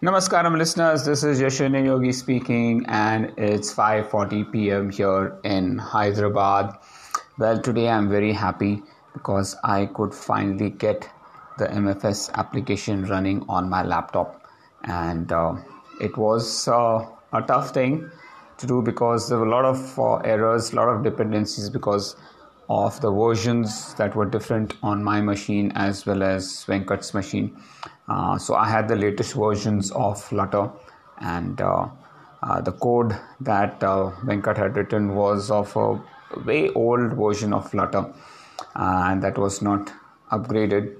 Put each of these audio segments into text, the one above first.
Namaskaram listeners, this is Yashwini Yogi speaking and it's 5:40 p.m. here in Hyderabad. Well, today I'm very happy because I could finally get the MFS application running on my laptop and uh, it was uh, a tough thing to do because there were a lot of uh, errors, a lot of dependencies because of the versions that were different on my machine as well as Venkat's machine. Uh, so I had the latest versions of Flutter, and uh, uh, the code that uh, Venkat had written was of a way old version of Flutter, uh, and that was not upgraded.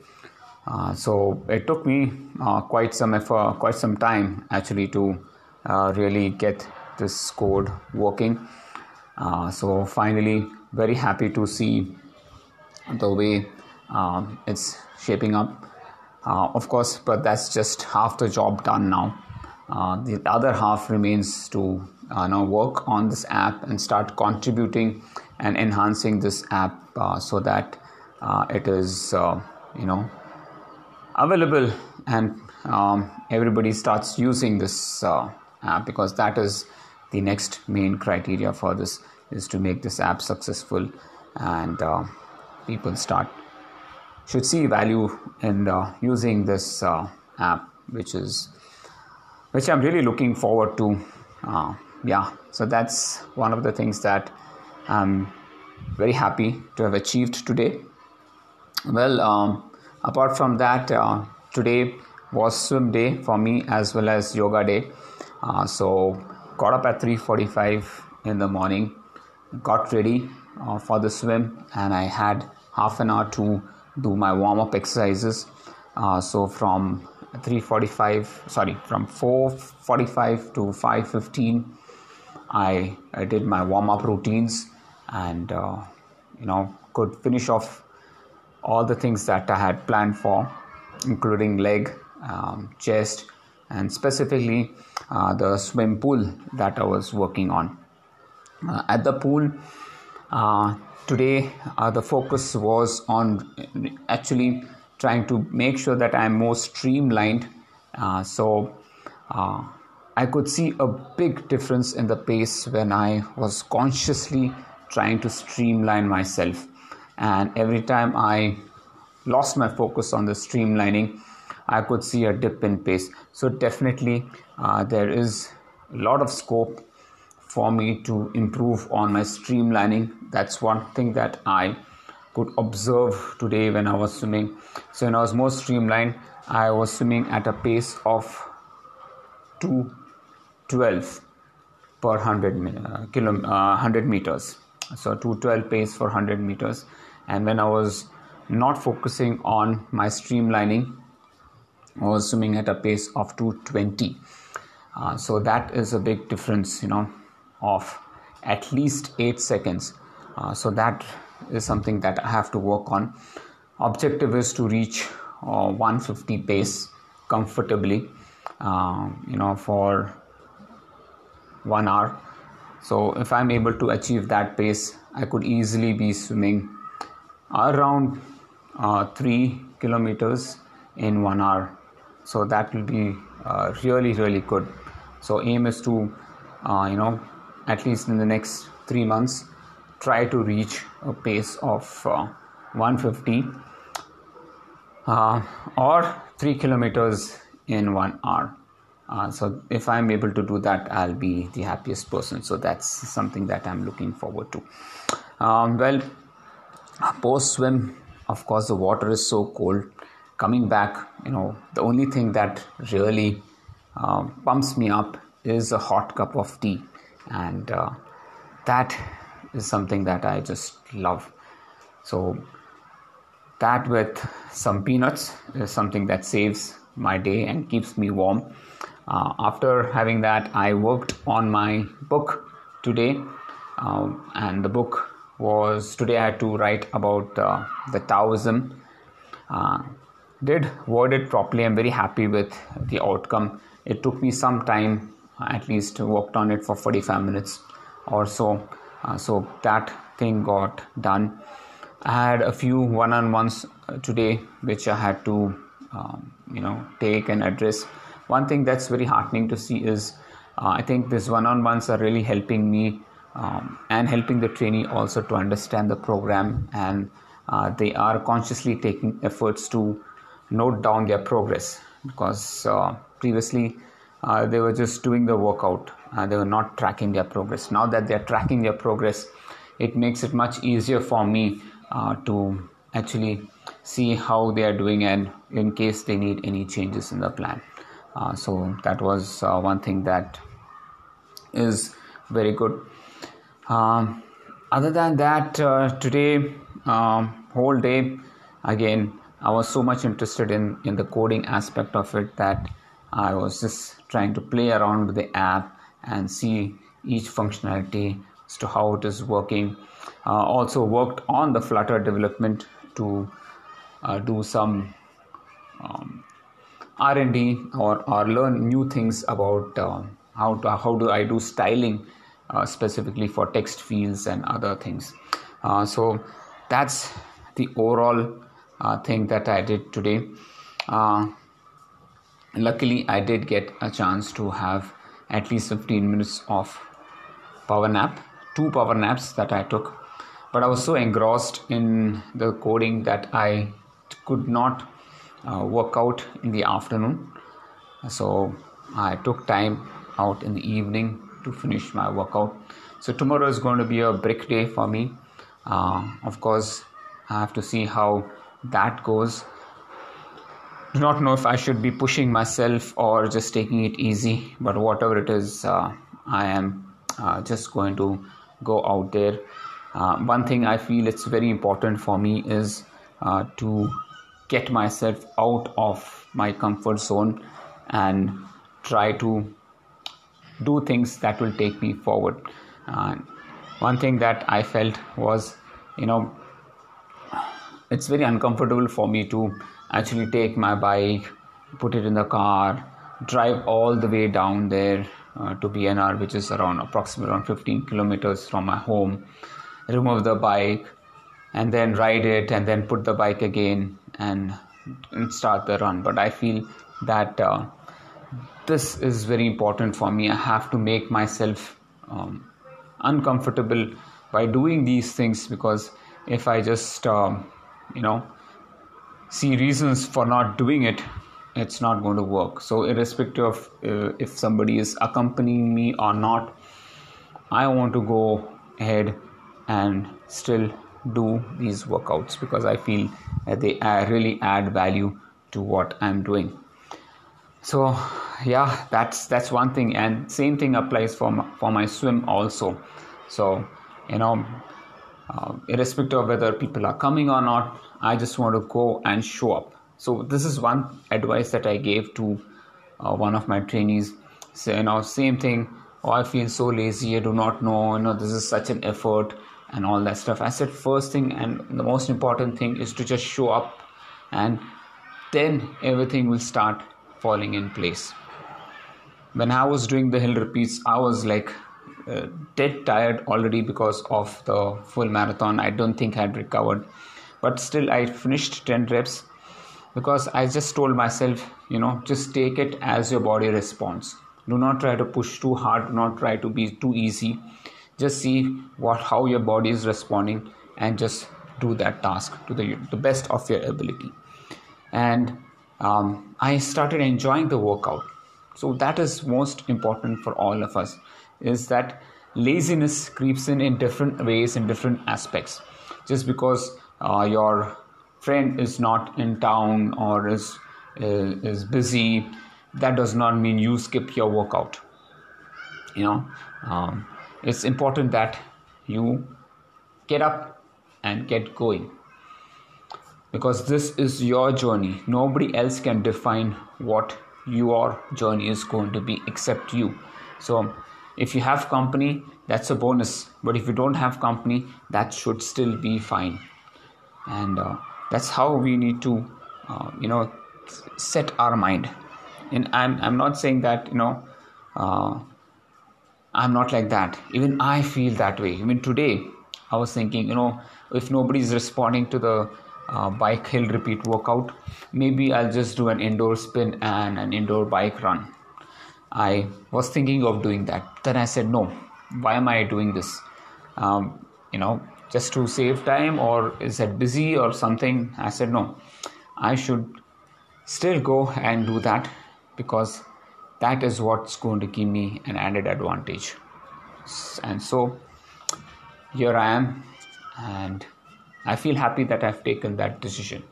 Uh, so it took me quite some effort, quite some time actually to really get this code working. so finally very happy to see the way it's shaping up. Uh, of course, but that's just half the job done now. Uh, the other half remains to uh, now work on this app and start contributing and enhancing this app uh, so that uh, it is, uh, you know, available and um, everybody starts using this app because that is the next main criteria for this is to make this app successful and people start should see value in uh, using this uh, app which is which i'm really looking forward to uh, yeah. So that's one of the things that i'm very happy to have achieved today. Well um, apart from that uh, today was swim day for me as well as yoga day. Uh, so got up at 3.45 in the morning got ready uh, for the swim and I had half an hour to do my warm up exercises. Uh, so from 3:45, sorry, from 4:45 to 5:15, I, I did my warm up routines and uh, you know could finish off all the things that I had planned for, including leg, um, chest, and specifically uh, the swim pool that I was working on uh, at the pool today uh, the focus was on actually trying to make sure that i'm more streamlined. Uh, so uh, i could see a big difference in the pace when i was consciously trying to streamline myself. And every time i lost my focus on the streamlining i could see a dip in pace. So definitely uh, there is a lot of scope for me to improve on my streamlining. That's one thing that I could observe today when I was swimming. So, when I was more streamlined, I was swimming at a pace of 212 per 100, uh, kilo, uh, 100 meters. So, 212 pace for 100 meters. And when I was not focusing on my streamlining, I was swimming at a pace of 220. Uh, so that is a big difference, you know of at least 8 seconds. Uh, so that is something that i have to work on. Objective is to reach uh, 150 pace comfortably uh, you know for one hour. So if i'm able to achieve that pace i could easily be swimming around uh, 3 kilometers in one hour. So that will be uh, really really good. So aim is to uh, you know at least in the next three months, try to reach a pace of uh, 150 uh, or 3 kilometers in one hour. Uh, so, if I'm able to do that, I'll be the happiest person. So, that's something that I'm looking forward to. Um, well, post swim, of course, the water is so cold. Coming back, you know, the only thing that really uh, pumps me up is a hot cup of tea and uh, that is something that I just love. So that with some peanuts is something that saves my day and keeps me warm. Uh, after having that, I worked on my book today, um, and the book was today I had to write about uh, the Taoism. Uh, did word it properly. I'm very happy with the outcome. It took me some time at least worked on it for 45 minutes or so. Uh, so that thing got done. I had a few one-on-ones uh, today which i had to um, you know take and address. One thing that's very heartening to see is uh, I think these one-on-ones are really helping me um, and helping the trainee also to understand the program and uh, they are consciously taking efforts to note down their progress because uh, previously uh, they were just doing the workout. Uh, they were not tracking their progress. Now that they're tracking their progress it makes it much easier for me uh, to actually see how they are doing and in case they need any changes in the plan. Uh, so that was uh, one thing that is very good. Um, other than that uh, today um, whole day again i was so much interested in in the coding aspect of it that i was just trying to play around with the app and see each functionality as to how it is working. Uh, also worked on the flutter development to uh, do some um, r&d or, or learn new things about uh, how, to, how do i do styling uh, specifically for text fields and other things. Uh, so that's the overall thing that i did today luckily i did get a chance to have at least 15 minutes of power nap two power naps that i took. But i was so engrossed in the coding that i could not uh, work out in the afternoon. So i took time out in the evening to finish my workout. So tomorrow is going to be a break day for me. Uh, of course i have to see how that goes do not know if I should be pushing myself or just taking it easy, but whatever it is, uh, I am uh, just going to go out there. Uh, one thing I feel it's very important for me is uh, to get myself out of my comfort zone and try to do things that will take me forward. one thing that I felt was, you know, it's very uncomfortable for me to actually take my bike, put it in the car, drive all the way down there uh, to BNR, which is around approximately around 15 kilometers from my home, remove the bike, and then ride it, and then put the bike again and, and start the run. But I feel that uh, this is very important for me. I have to make myself um, uncomfortable by doing these things because if I just, um, you know, see reasons for not doing it it's not going to work. So irrespective of uh, if somebody is accompanying me or not i want to go ahead and still do these workouts because i feel that they really add value to what i'm doing. So yeah that's that's one thing. And same thing applies for my, for my swim also. So you know uh, irrespective of whether people are coming or not i just want to go and show up. So this is one advice that i gave to uh, one of my trainees. So you know same thing. Oh i feel so lazy. I do not know. You know this is such an effort and all that stuff. I said first thing and the most important thing is to just show up and then everything will start falling in place. When i was doing the hill repeats i was like uh, dead tired already because of the full marathon. I don't think I had recovered, but still I finished 10 reps because I just told myself, you know, just take it as your body responds. Do not try to push too hard. Do not try to be too easy. Just see what how your body is responding and just do that task to the, the best of your ability. And um, I started enjoying the workout. So that is most important for all of us is that laziness creeps in in different ways in different aspects just because uh, your friend is not in town or is uh, is busy that does not mean you skip your workout you know? Um, it's important that you get up and get going because this is your journey. Nobody else can define what your journey is going to be except you. So if you have company that's a bonus but if you don't have company that should still be fine and uh, that's how we need to uh, you know set our mind and i'm i'm not saying that you know uh, i'm not like that even i feel that way even today i was thinking you know if nobody is responding to the uh, bike hill repeat workout. Maybe I'll just do an indoor spin and an indoor bike run. I was thinking of doing that. Then I said, no, why am I doing this? Um, you know, just to save time, or is it busy or something? I said, no, I should still go and do that because that is what's going to give me an added advantage. And so here I am, and I feel happy that I've taken that decision.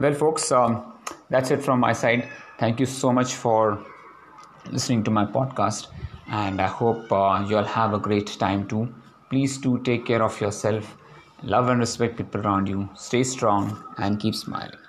Well, folks, um, that's it from my side. Thank you so much for listening to my podcast, and I hope uh, you'll have a great time too. Please do take care of yourself, love and respect people around you, stay strong, and keep smiling.